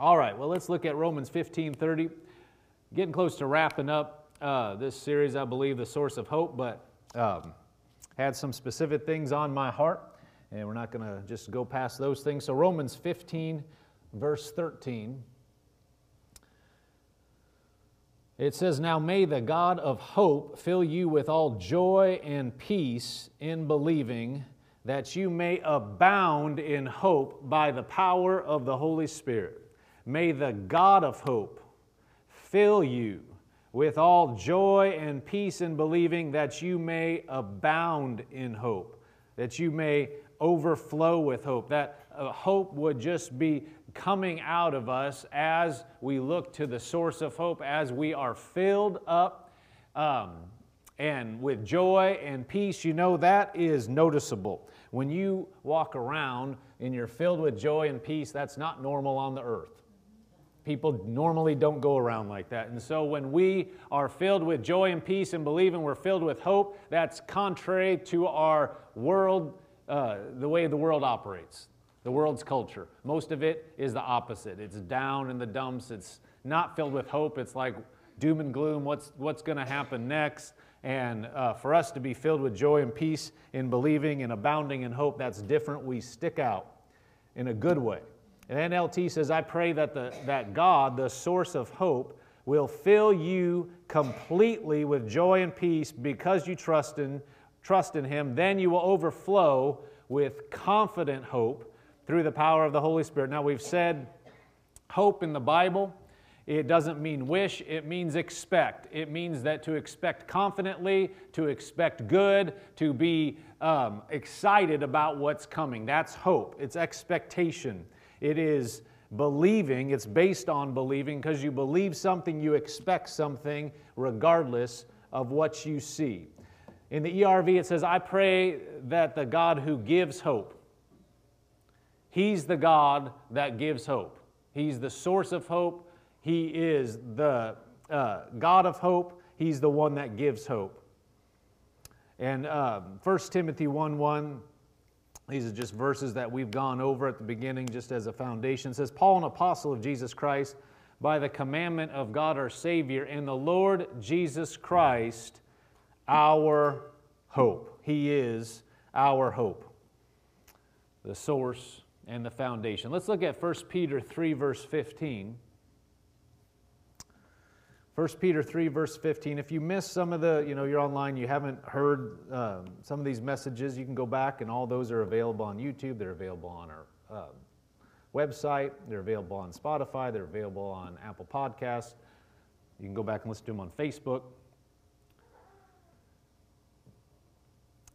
All right, well, let's look at Romans 15 30. Getting close to wrapping up uh, this series, I believe, The Source of Hope, but um, had some specific things on my heart, and we're not going to just go past those things. So, Romans 15, verse 13. It says, Now may the God of hope fill you with all joy and peace in believing, that you may abound in hope by the power of the Holy Spirit. May the God of hope fill you with all joy and peace in believing that you may abound in hope, that you may overflow with hope, that uh, hope would just be coming out of us as we look to the source of hope, as we are filled up um, and with joy and peace. You know, that is noticeable. When you walk around and you're filled with joy and peace, that's not normal on the earth. People normally don't go around like that. And so when we are filled with joy and peace and believing we're filled with hope, that's contrary to our world, uh, the way the world operates, the world's culture. Most of it is the opposite. It's down in the dumps. It's not filled with hope. It's like doom and gloom. What's, what's going to happen next? And uh, for us to be filled with joy and peace in believing and abounding in hope, that's different. We stick out in a good way. And NLT says, I pray that, the, that God, the source of hope, will fill you completely with joy and peace because you trust in, trust in Him. Then you will overflow with confident hope through the power of the Holy Spirit. Now, we've said hope in the Bible. It doesn't mean wish, it means expect. It means that to expect confidently, to expect good, to be um, excited about what's coming. That's hope, it's expectation. It is believing, it's based on believing because you believe something, you expect something regardless of what you see. In the ERV, it says, I pray that the God who gives hope, He's the God that gives hope. He's the source of hope. He is the uh, God of hope. He's the one that gives hope. And uh, 1 Timothy 1 1 these are just verses that we've gone over at the beginning, just as a foundation. It says, Paul, an apostle of Jesus Christ, by the commandment of God our Savior, and the Lord Jesus Christ, our hope. He is our hope, the source and the foundation. Let's look at 1 Peter 3, verse 15. 1 Peter 3, verse 15. If you missed some of the, you know, you're online, you haven't heard um, some of these messages, you can go back, and all those are available on YouTube. They're available on our uh, website. They're available on Spotify. They're available on Apple Podcasts. You can go back and listen to them on Facebook.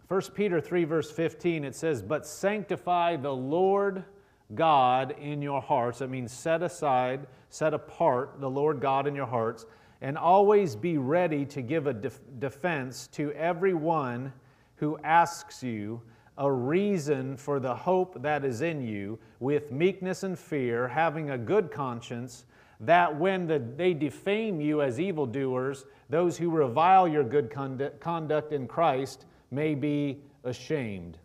1 Peter 3, verse 15, it says, But sanctify the Lord God in your hearts. That means set aside, set apart the Lord God in your hearts and always be ready to give a def- defense to everyone who asks you a reason for the hope that is in you with meekness and fear, having a good conscience, that when the, they defame you as evildoers, those who revile your good conduct, conduct in Christ may be ashamed.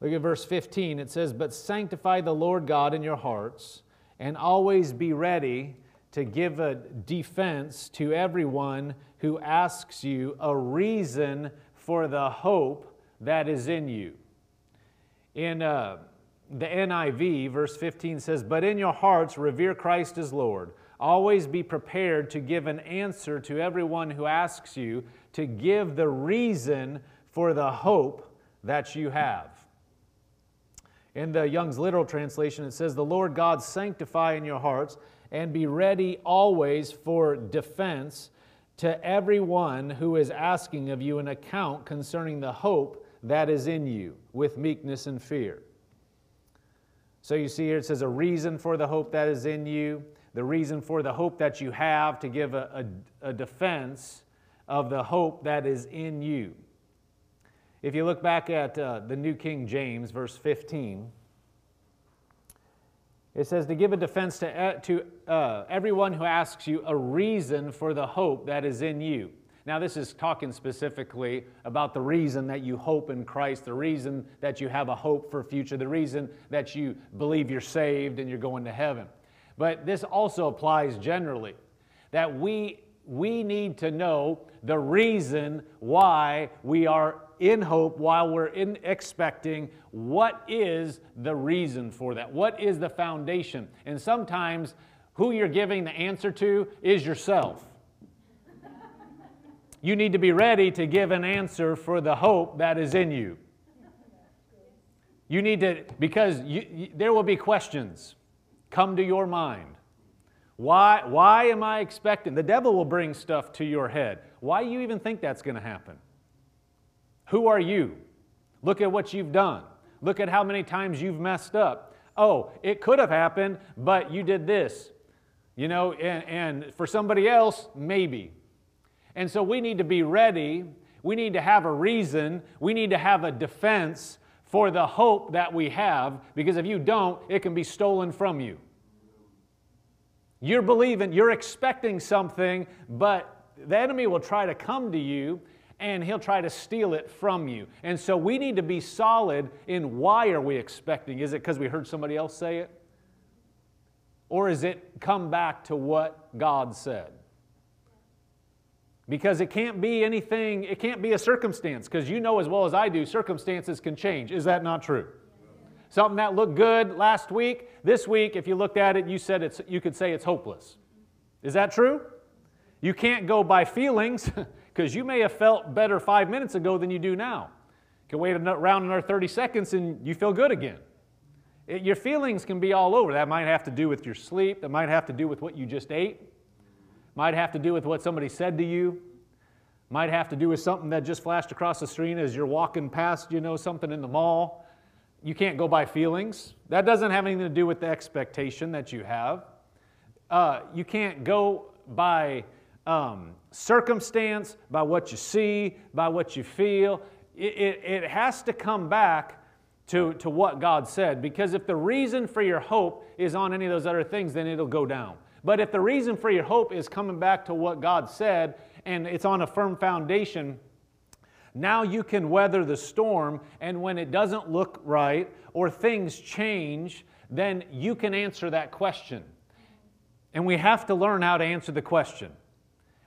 Look at verse 15. It says, But sanctify the Lord God in your hearts, and always be ready to give a defense to everyone who asks you a reason for the hope that is in you. In uh, the NIV, verse 15 says, But in your hearts revere Christ as Lord. Always be prepared to give an answer to everyone who asks you to give the reason for the hope that you have. In the Young's literal translation, it says, The Lord God sanctify in your hearts and be ready always for defense to everyone who is asking of you an account concerning the hope that is in you with meekness and fear. So you see here it says a reason for the hope that is in you, the reason for the hope that you have to give a, a, a defense of the hope that is in you. If you look back at uh, the New King James, verse 15, it says to give a defense to, to uh, everyone who asks you a reason for the hope that is in you. Now, this is talking specifically about the reason that you hope in Christ, the reason that you have a hope for future, the reason that you believe you're saved and you're going to heaven. But this also applies generally that we, we need to know the reason why we are in hope, while we're in expecting. What is the reason for that? What is the foundation? And sometimes who you're giving the answer to is yourself. You need to be ready to give an answer for the hope that is in you. You need to, because you, you, there will be questions come to your mind. Why, why am I expecting? The devil will bring stuff to your head. Why do you even think that's going to happen? Who are you? Look at what you've done. Look at how many times you've messed up. Oh, it could have happened, but you did this. You know, and, and for somebody else, maybe. And so we need to be ready. We need to have a reason. We need to have a defense for the hope that we have, because if you don't, it can be stolen from you. You're believing, you're expecting something, but the enemy will try to come to you and he'll try to steal it from you. And so we need to be solid in why are we expecting? Is it because we heard somebody else say it? Or is it come back to what God said? Because it can't be anything, it can't be a circumstance, because you know as well as I do, circumstances can change. Is that not true? Something that looked good last week, this week, if you looked at it, you said it's, you could say it's hopeless. Is that true? You can't go by feelings, because you may have felt better five minutes ago than you do now. You can wait around another 30 seconds and you feel good again. It, your feelings can be all over. That might have to do with your sleep, that might have to do with what you just ate might have to do with what somebody said to you, might have to do with something that just flashed across the screen as you're walking past, you know, something in the mall. You can't go by feelings. That doesn't have anything to do with the expectation that you have. Uh, you can't go by um, circumstance, by what you see, by what you feel. It, it, it has to come back to, to what God said because if the reason for your hope is on any of those other things, then it'll go down. But if the reason for your hope is coming back to what God said and it's on a firm foundation, now you can weather the storm. And when it doesn't look right or things change, then you can answer that question. And we have to learn how to answer the question.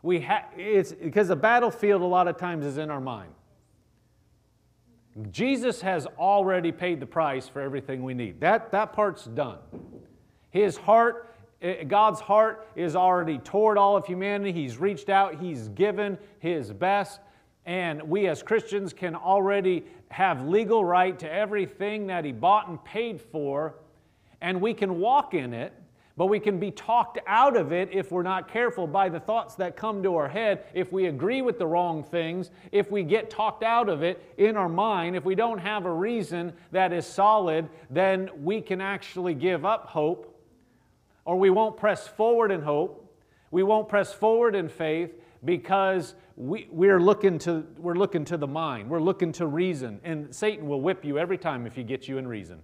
We ha- it's because the battlefield a lot of times is in our mind. Jesus has already paid the price for everything we need. That, that part's done. His heart eh, God's heart is already toward all of humanity. He's reached out, He's given His best. And we as Christians can already have legal right to everything that He bought and paid for, and we can walk in it. But we can be talked out of it if we're not careful by the thoughts that come to our head. If we agree with the wrong things, if we get talked out of it in our mind, if we don't have a reason that is solid, then we can actually give up hope or we won't press forward in hope. We won't press forward in faith because we, we're, looking to, we're looking to the mind. We're looking to reason. And Satan will whip you every time if he gets you in reason.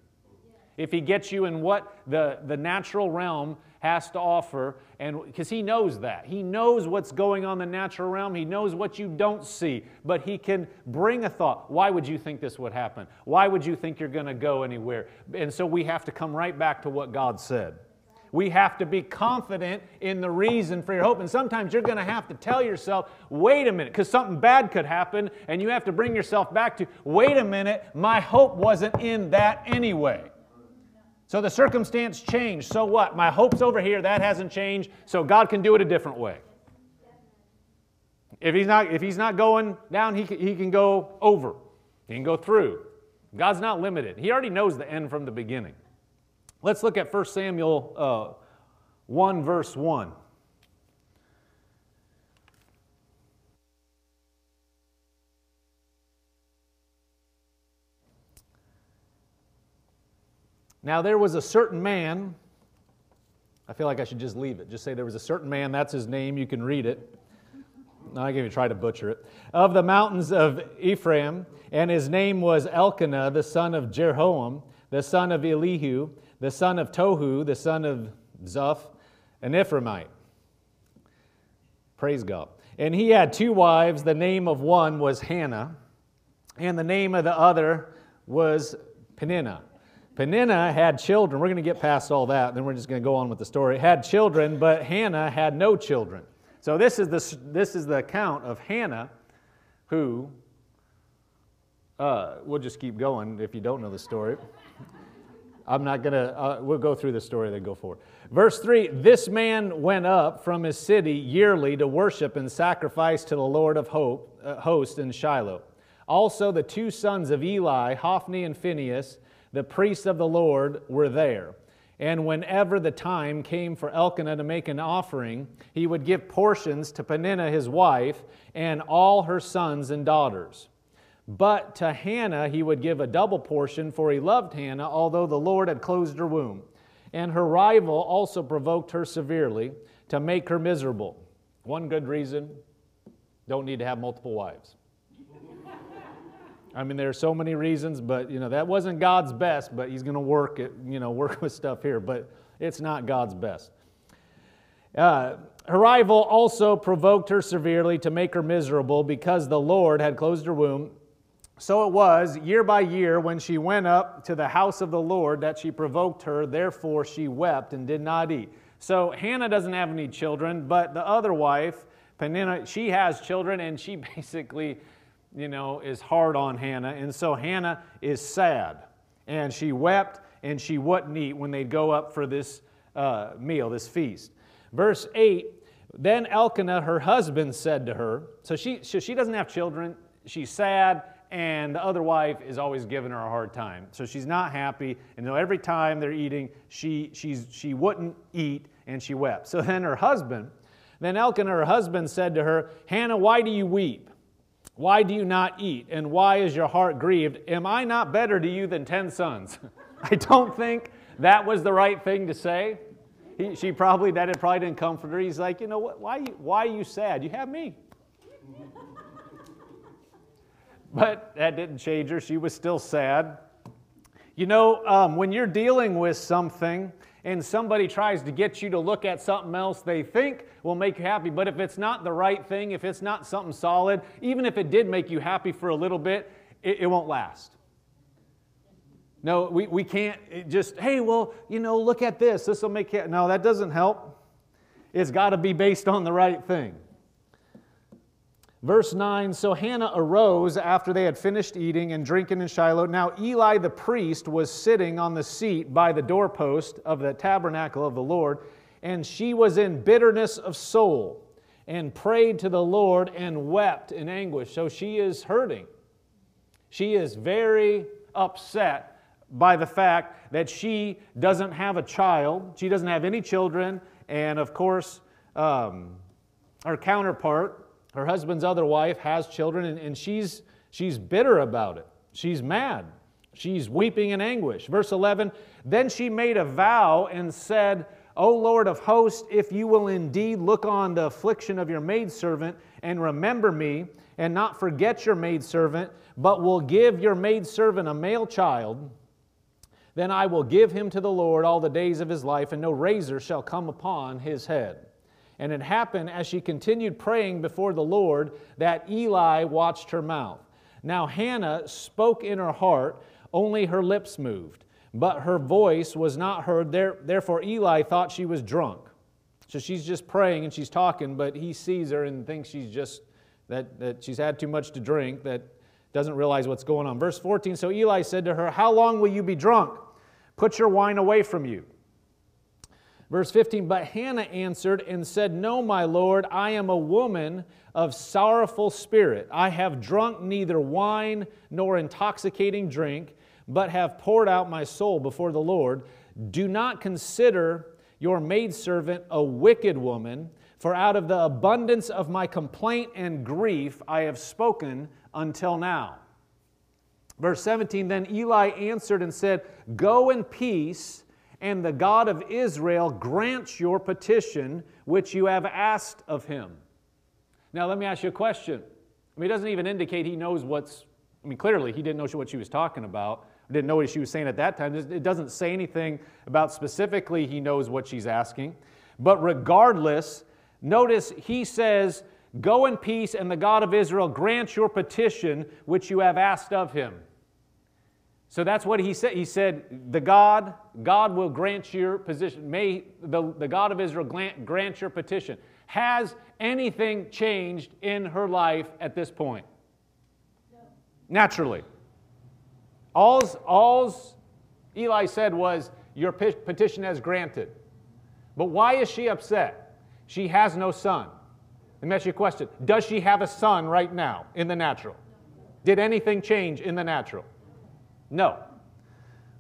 If he gets you in what the, the natural realm has to offer, and because he knows that. He knows what's going on in the natural realm. He knows what you don't see, but he can bring a thought. Why would you think this would happen? Why would you think you're going to go anywhere? And so we have to come right back to what God said. We have to be confident in the reason for your hope. And sometimes you're going to have to tell yourself, wait a minute, because something bad could happen, and you have to bring yourself back to, wait a minute, my hope wasn't in that anyway. So the circumstance changed. So what? My hope's over here, that hasn't changed, so God can do it a different way. If he's not, if he's not going down, he can, he can go over, he can go through. God's not limited. He already knows the end from the beginning. Let's look at 1 Samuel uh, 1, verse 1. Now there was a certain man, I feel like I should just leave it. Just say there was a certain man, that's his name, you can read it. No, I can even try to butcher it. Of the mountains of Ephraim, and his name was Elkanah, the son of Jeroham, the son of Elihu, the son of Tohu, the son of Zoph, an Ephraimite. Praise God. And he had two wives. The name of one was Hannah, and the name of the other was Peninnah. Peninnah had children. We're going to get past all that, then we're just going to go on with the story. Had children, but Hannah had no children. So this is the, this is the account of Hannah, who, uh, we'll just keep going if you don't know the story. I'm not going to, uh, we'll go through the story, then go forward. Verse 3 This man went up from his city yearly to worship and sacrifice to the Lord of hope, uh, host in Shiloh. Also, the two sons of Eli, Hophni and Phinehas, the priests of the Lord, were there. And whenever the time came for Elkanah to make an offering, he would give portions to Peninnah his wife and all her sons and daughters. But to Hannah he would give a double portion, for he loved Hannah, although the Lord had closed her womb. And her rival also provoked her severely to make her miserable. One good reason don't need to have multiple wives. I mean, there are so many reasons, but you know that wasn't God's best. But He's going to work it, you know, work with stuff here. But it's not God's best. Uh, her rival also provoked her severely to make her miserable because the Lord had closed her womb. So it was year by year when she went up to the house of the Lord that she provoked her. Therefore, she wept and did not eat. So Hannah doesn't have any children, but the other wife, Peninnah, she has children, and she basically, you know, is hard on Hannah. And so Hannah is sad, and she wept, and she wouldn't eat when they'd go up for this uh, meal, this feast. Verse 8 Then Elkanah, her husband, said to her, so she, so she doesn't have children, she's sad and the other wife is always giving her a hard time. So she's not happy, and know, every time they're eating, she, she's, she wouldn't eat, and she wept. So then her husband, then Elkanah, her husband, said to her, Hannah, why do you weep? Why do you not eat? And why is your heart grieved? Am I not better to you than ten sons? I don't think that was the right thing to say. He, she probably, that it probably didn't comfort her. He's like, you know what, why, why are you sad? You have me. But that didn't change her. She was still sad. You know, um, when you're dealing with something and somebody tries to get you to look at something else they think will make you happy, but if it's not the right thing, if it's not something solid, even if it did make you happy for a little bit, it, it won't last. No, we, we can't just, hey, well, you know, look at this. This will make it. No, that doesn't help. It's got to be based on the right thing. Verse 9 So Hannah arose after they had finished eating and drinking in Shiloh. Now Eli the priest was sitting on the seat by the doorpost of the tabernacle of the Lord, and she was in bitterness of soul and prayed to the Lord and wept in anguish. So she is hurting. She is very upset by the fact that she doesn't have a child, she doesn't have any children, and of course, um, her counterpart her husband's other wife has children, and, and she's, she's bitter about it. She's mad. She's weeping in anguish. Verse 11 Then she made a vow and said, O Lord of hosts, if you will indeed look on the affliction of your maidservant and remember me, and not forget your maidservant, but will give your maidservant a male child, then I will give him to the Lord all the days of his life, and no razor shall come upon his head. And it happened as she continued praying before the Lord that Eli watched her mouth. Now Hannah spoke in her heart, only her lips moved, but her voice was not heard. Therefore, Eli thought she was drunk. So she's just praying and she's talking, but he sees her and thinks she's just that, that she's had too much to drink, that doesn't realize what's going on. Verse 14 So Eli said to her, How long will you be drunk? Put your wine away from you. Verse 15, but Hannah answered and said, No, my Lord, I am a woman of sorrowful spirit. I have drunk neither wine nor intoxicating drink, but have poured out my soul before the Lord. Do not consider your maidservant a wicked woman, for out of the abundance of my complaint and grief I have spoken until now. Verse 17, then Eli answered and said, Go in peace and the God of Israel grants your petition which you have asked of him. Now, let me ask you a question. I mean, it doesn't even indicate he knows what's, I mean, clearly he didn't know what she was talking about, didn't know what she was saying at that time. It doesn't say anything about specifically he knows what she's asking. But regardless, notice he says, Go in peace, and the God of Israel grant your petition which you have asked of him. So that's what he said. He said, The God, God will grant your position. May the, the God of Israel grant, grant your petition. Has anything changed in her life at this point? No. Naturally. All's, all's Eli said was, Your petition has granted. But why is she upset? She has no son. Let me ask you a question Does she have a son right now in the natural? Did anything change in the natural? No.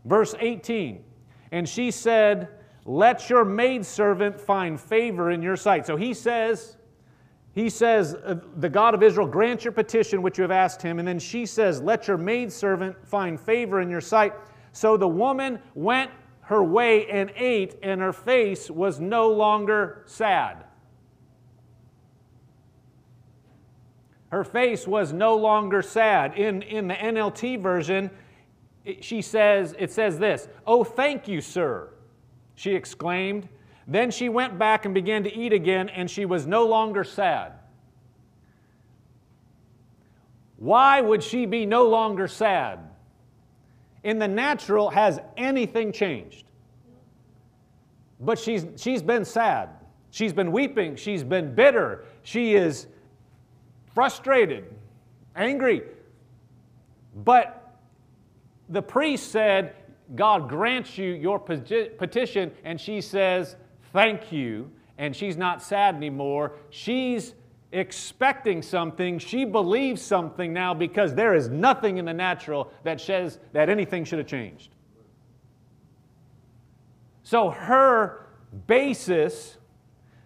Verse 18, and she said, Let your maidservant find favor in your sight. So he says, he says, uh, The God of Israel grant your petition which you have asked him. And then she says, Let your maidservant find favor in your sight. So the woman went her way and ate, and her face was no longer sad. Her face was no longer sad. In, in the NLT version, she says, it says this, Oh, thank you, sir, she exclaimed. Then she went back and began to eat again, and she was no longer sad. Why would she be no longer sad? In the natural, has anything changed? But she's, she's been sad. She's been weeping. She's been bitter. She is frustrated, angry. But the priest said, God grants you your petition, and she says, Thank you. And she's not sad anymore. She's expecting something. She believes something now because there is nothing in the natural that says that anything should have changed. So her basis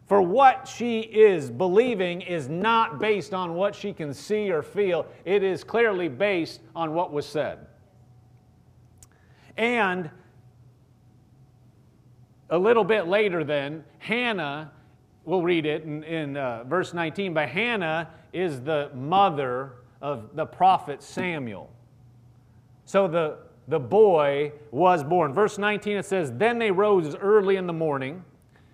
for what she is believing is not based on what she can see or feel, it is clearly based on what was said. And a little bit later, then, Hannah, we'll read it in, in uh, verse 19, but Hannah is the mother of the prophet Samuel. So the, the boy was born. Verse 19, it says, Then they rose early in the morning.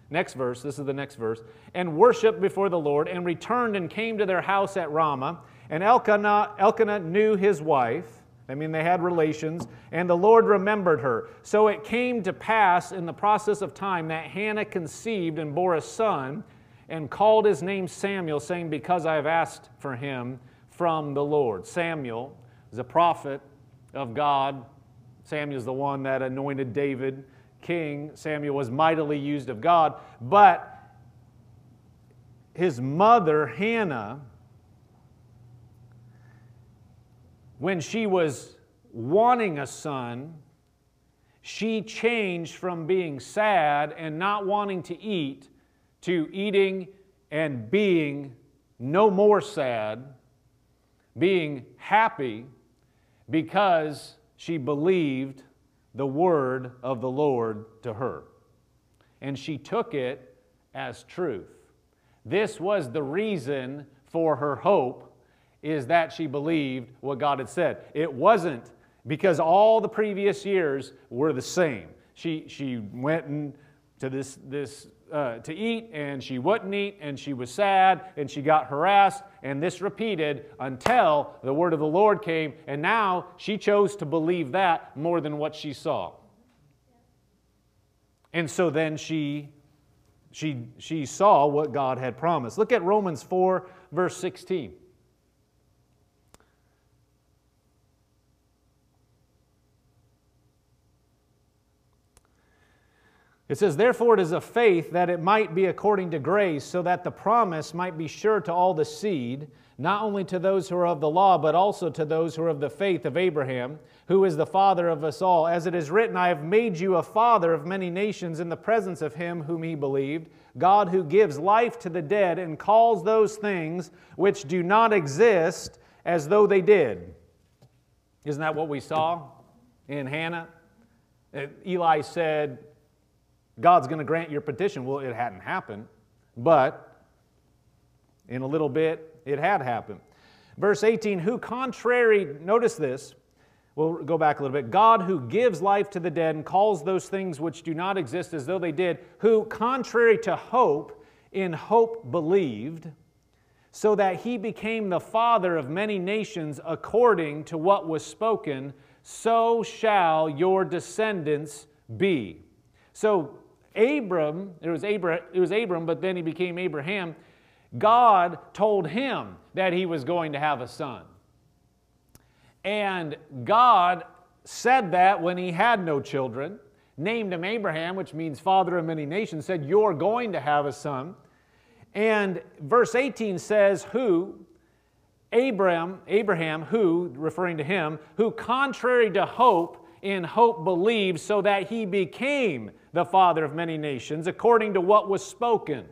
Next verse, this is the next verse, and worshiped before the Lord, and returned and came to their house at Ramah. And Elkanah, Elkanah knew his wife, I mean, they had relations, and the Lord remembered her. So it came to pass in the process of time that Hannah conceived and bore a son and called his name Samuel, saying, Because I have asked for him from the Lord. Samuel is a prophet of God. Samuel is the one that anointed David king. Samuel was mightily used of God. But his mother, Hannah, when she was wanting a son, she changed from being sad and not wanting to eat to eating and being no more sad, being happy because she believed the word of the Lord to her. And she took it as truth. This was the reason for her hope is that she believed what God had said. It wasn't because all the previous years were the same. She, she went and to this, this uh, to eat and she wouldn't eat and she was sad and she got harassed and this repeated until the word of the Lord came and now she chose to believe that more than what she saw. And so then she she she saw what God had promised. Look at Romans 4 verse 16. It says, Therefore it is a faith that it might be according to grace, so that the promise might be sure to all the seed, not only to those who are of the law, but also to those who are of the faith of Abraham, who is the father of us all. As it is written, I have made you a father of many nations in the presence of him whom he believed, God who gives life to the dead and calls those things which do not exist as though they did. Isn't that what we saw in Hannah? Uh, Eli said, God's going to grant your petition. Well, it hadn't happened, but in a little bit, it had happened. Verse 18, who contrary, notice this, we'll go back a little bit. God who gives life to the dead and calls those things which do not exist as though they did, who contrary to hope, in hope believed, so that he became the father of many nations according to what was spoken, so shall your descendants be. So Abram, it was Abram, it was Abram, but then he became Abraham. God told him that he was going to have a son. And God said that when he had no children, named him Abraham, which means father of many nations, said, You're going to have a son. And verse 18 says, Who, Abraham, Abraham, who, referring to him, who contrary to hope, in hope believed, so that he became the father of many nations, according to what was spoken.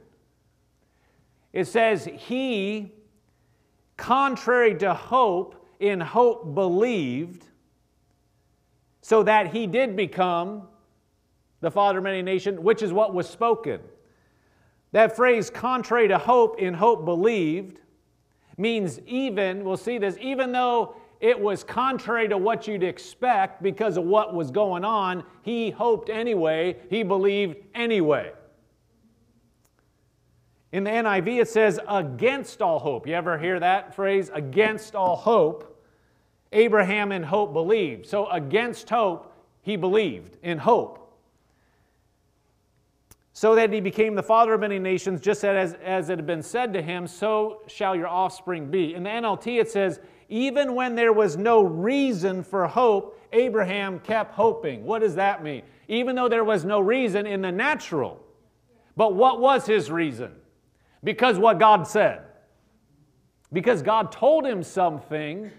It says, He, contrary to hope, in hope believed, so that he did become the father of many nations, which is what was spoken. That phrase, contrary to hope, in hope believed, means even, we'll see this, even though it was contrary to what you'd expect because of what was going on, he hoped anyway, he believed anyway. In the NIV, it says, against all hope. You ever hear that phrase? Against all hope. Abraham in hope believed. So, against hope, he believed in hope. So that he became the father of many nations, just as, as it had been said to him, so shall your offspring be. In the NLT, it says, even when there was no reason for hope, Abraham kept hoping. What does that mean? Even though there was no reason in the natural. But what was his reason? Because what God said. Because God told him something,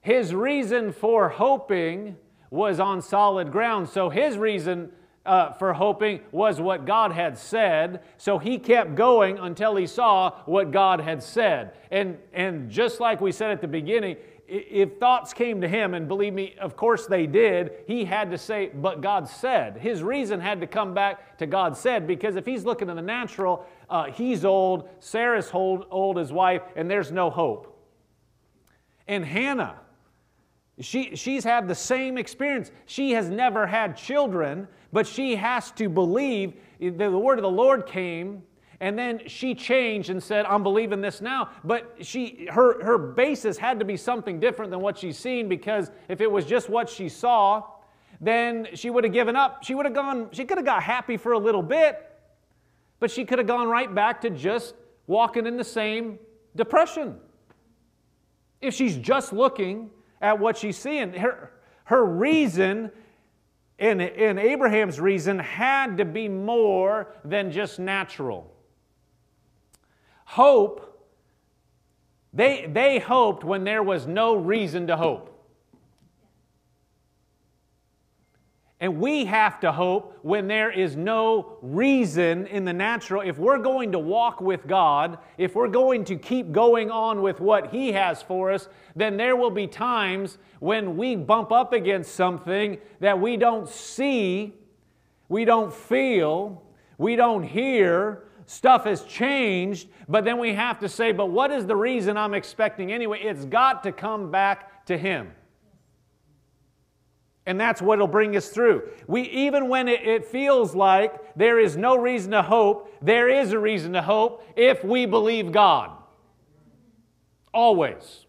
his reason for hoping was on solid ground. So his reason uh, for hoping was what God had said. So he kept going until he saw what God had said. And, and just like we said at the beginning, if thoughts came to him, and believe me, of course they did, he had to say, but God said. His reason had to come back to God said, because if he's looking in the natural, uh, he's old, Sarah's old, old, his wife, and there's no hope. And Hannah, she, she's had the same experience. She has never had children, but she has to believe. The, word of the Lord came and then she changed and said, I'm believing this now. But she, her, her basis had to be something different than what she's seen because if it was just what she saw, then she would have given up. She would have gone, she could have got happy for a little bit, but she could have gone right back to just walking in the same depression. If she's just looking at what she's seeing, her, her reason in, in Abraham's reason had to be more than just natural. Hope, they, they hoped when there was no reason to hope. And we have to hope when there is no reason in the natural. If we're going to walk with God, if we're going to keep going on with what He has for us, then there will be times when we bump up against something that we don't see, we don't feel, we don't hear, stuff has changed, but then we have to say, but what is the reason I'm expecting anyway? It's got to come back to Him. And that's what will bring us through. We, even when it, it feels like there is no reason to hope, there is a reason to hope if we believe God. Always.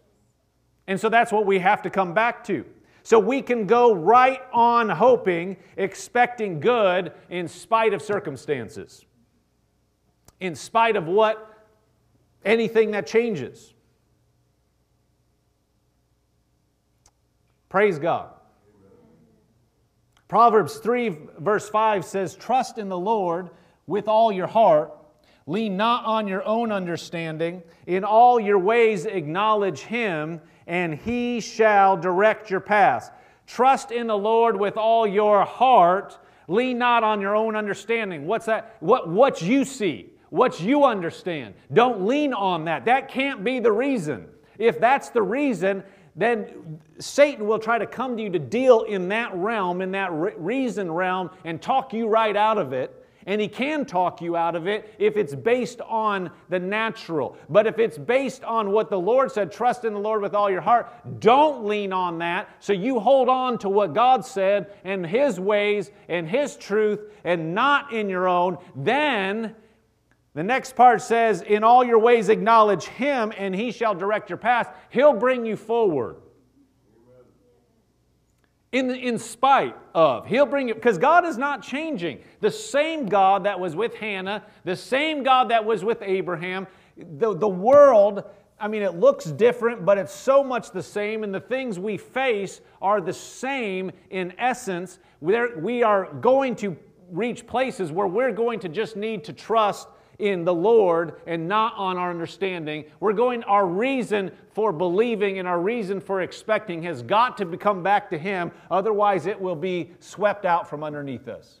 And so that's what we have to come back to. So we can go right on hoping, expecting good in spite of circumstances in spite of what anything that changes. Praise God. Proverbs 3, verse 5 says, Trust in the Lord with all your heart. Lean not on your own understanding. In all your ways acknowledge him, and he shall direct your paths. Trust in the Lord with all your heart. Lean not on your own understanding. What's that? What, what you see what you understand. Don't lean on that. That can't be the reason. If that's the reason, then Satan will try to come to you to deal in that realm, in that reason realm, and talk you right out of it. And he can talk you out of it if it's based on the natural. But if it's based on what the Lord said, trust in the Lord with all your heart, don't lean on that. So you hold on to what God said and His ways and His truth and not in your own. Then The next part says, In all your ways acknowledge him, and he shall direct your path. He'll bring you forward. In, in spite of, he'll bring you, because God is not changing. The same God that was with Hannah, the same God that was with Abraham, the, the world, I mean, it looks different, but it's so much the same, and the things we face are the same in essence. We're, we are going to reach places where we're going to just need to trust in the Lord and not on our understanding. We're going, our reason for believing and our reason for expecting has got to come back to Him, otherwise, it will be swept out from underneath us.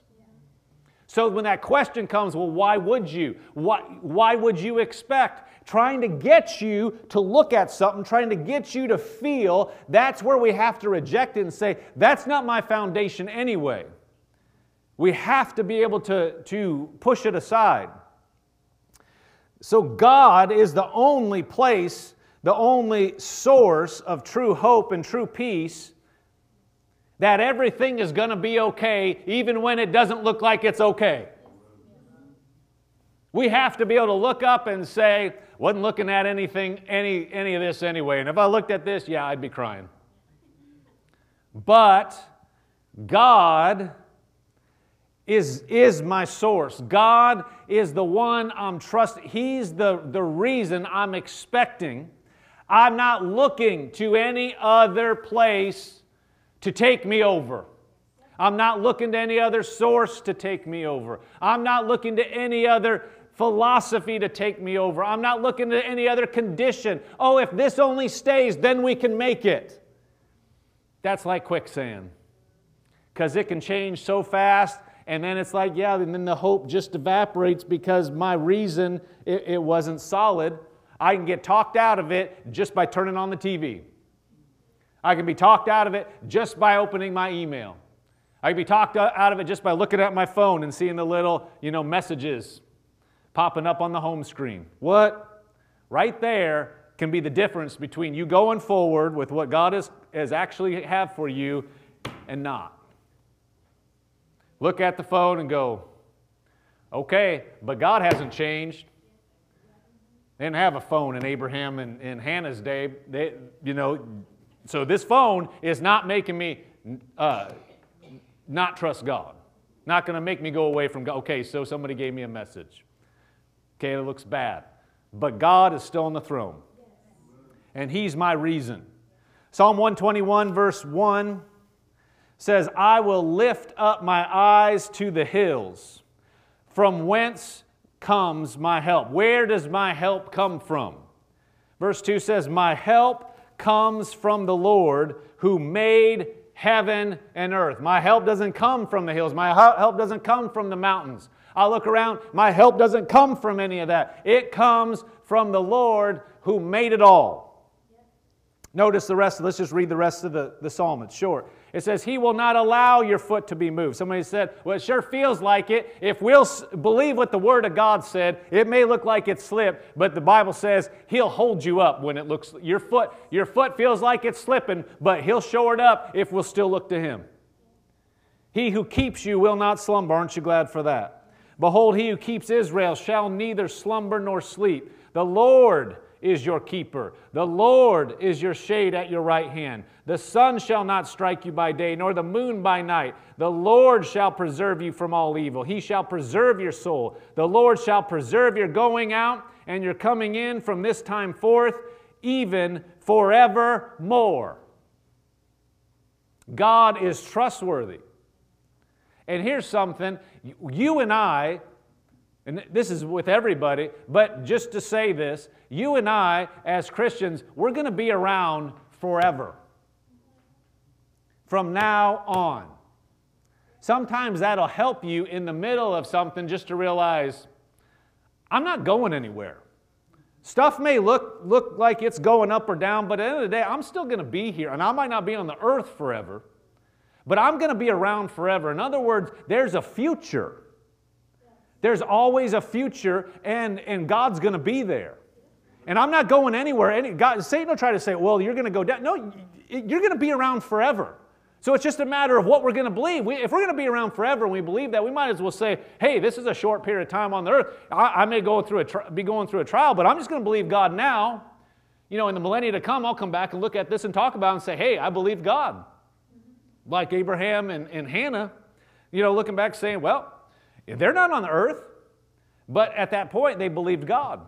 So when that question comes, well, why would you? Why, why would you expect? Trying to get you to look at something, trying to get you to feel, that's where we have to reject it and say, that's not my foundation anyway. We have to be able to, to push it aside. So, God is the only place, the only source of true hope and true peace. That everything is going to be okay, even when it doesn't look like it's okay. We have to be able to look up and say, wasn't looking at anything, any, any of this anyway. And if I looked at this, yeah, I'd be crying. But God is, is my source. God is the one I'm trusting. He's the, the reason I'm expecting. I'm not looking to any other place to take me over. I'm not looking to any other source to take me over. I'm not looking to any other philosophy to take me over. I'm not looking to any other condition. Oh, if this only stays, then we can make it. That's like quicksand because it can change so fast and then it's like, yeah, and then the hope just evaporates because my reason it, it wasn't solid. I can get talked out of it just by turning on the TV. I can be talked out of it just by opening my email. I can be talked out of it just by looking at my phone and seeing the little, you know, messages popping up on the home screen. What? Right there can be the difference between you going forward with what God has, has actually have for you and not look at the phone and go, okay, but God hasn't changed. They didn't have a phone in Abraham and, in Hannah's day. They, you know, so this phone is not making me uh, not trust God. Not going to make me go away from God. Okay, so somebody gave me a message. Okay, it looks bad. But God is still on the throne. And He's my reason. Psalm 121, verse 1 says, I will lift up my eyes to the hills. From whence comes my help? Where does my help come from? Verse 2 says, My help comes from the Lord who made heaven and earth. My help doesn't come from the hills. My help doesn't come from the mountains. I look around, my help doesn't come from any of that. It comes from the Lord who made it all. Notice the rest, let's just read the rest of the, the psalm. It's short. It says, He will not allow your foot to be moved. Somebody said, Well, it sure feels like it. If we'll believe what the Word of God said, it may look like it slipped, but the Bible says He'll hold you up when it looks, your foot, your foot feels like it's slipping, but He'll show it up if we'll still look to Him. He who keeps you will not slumber. Aren't you glad for that? Behold, he who keeps Israel shall neither slumber nor sleep. The Lord is your keeper. The Lord is your shade at your right hand. The sun shall not strike you by day, nor the moon by night. The Lord shall preserve you from all evil. He shall preserve your soul. The Lord shall preserve your going out and your coming in from this time forth, even forevermore. God is trustworthy. And here's something you and I and this is with everybody, but just to say this, you and I, as Christians, we're going to be around forever. From now on. Sometimes that'll help you in the middle of something just to realize I'm not going anywhere. Stuff may look, look like it's going up or down, but at the end of the day, I'm still going to be here. And I might not be on the earth forever, but I'm going to be around forever. In other words, there's a future. There's always a future, and, and God's going to be there. And I'm not going anywhere. Any, God, Satan will try to say, well, you're going to go down. No, you're going to be around forever. So it's just a matter of what we're going to believe. We, if we're going to be around forever and we believe that, we might as well say, hey, this is a short period of time on the earth. I, I may go through a tri- be going through a trial, but I'm just going to believe God now. You know, in the millennia to come, I'll come back and look at this and talk about and say, hey, I believe God. Like Abraham and, and Hannah, you know, looking back saying, well, they're not on the earth, but at that point they believed God.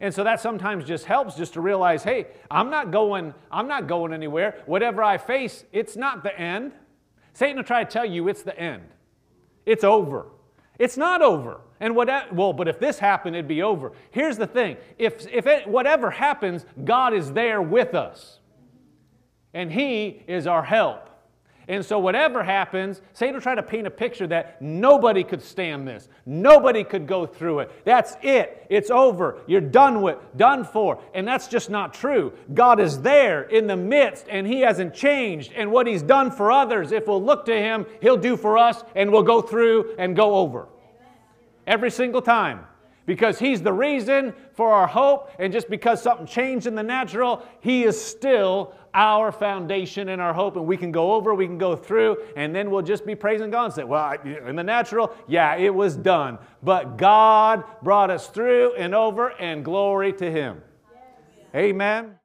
And so that sometimes just helps just to realize, hey, I'm not going, I'm not going anywhere. Whatever I face, it's not the end. Satan will try to tell you it's the end. It's over. It's not over. And what well, but if this happened, it'd be over. Here's the thing: if if it, whatever happens, God is there with us, and He is our help. And so, whatever happens, Satan will try to paint a picture that nobody could stand this. Nobody could go through it. That's it. It's over. You're done with, done for. And that's just not true. God is there in the midst, and He hasn't changed. And what He's done for others, if we'll look to Him, He'll do for us, and we'll go through and go over. Every single time because He's the reason for our hope. And just because something changed in the natural, He is still our foundation and our hope. And we can go over, we can go through, and then we'll just be praising God and say, Well, in the natural, yeah, it was done. But God brought us through and over, and glory to Him. Amen.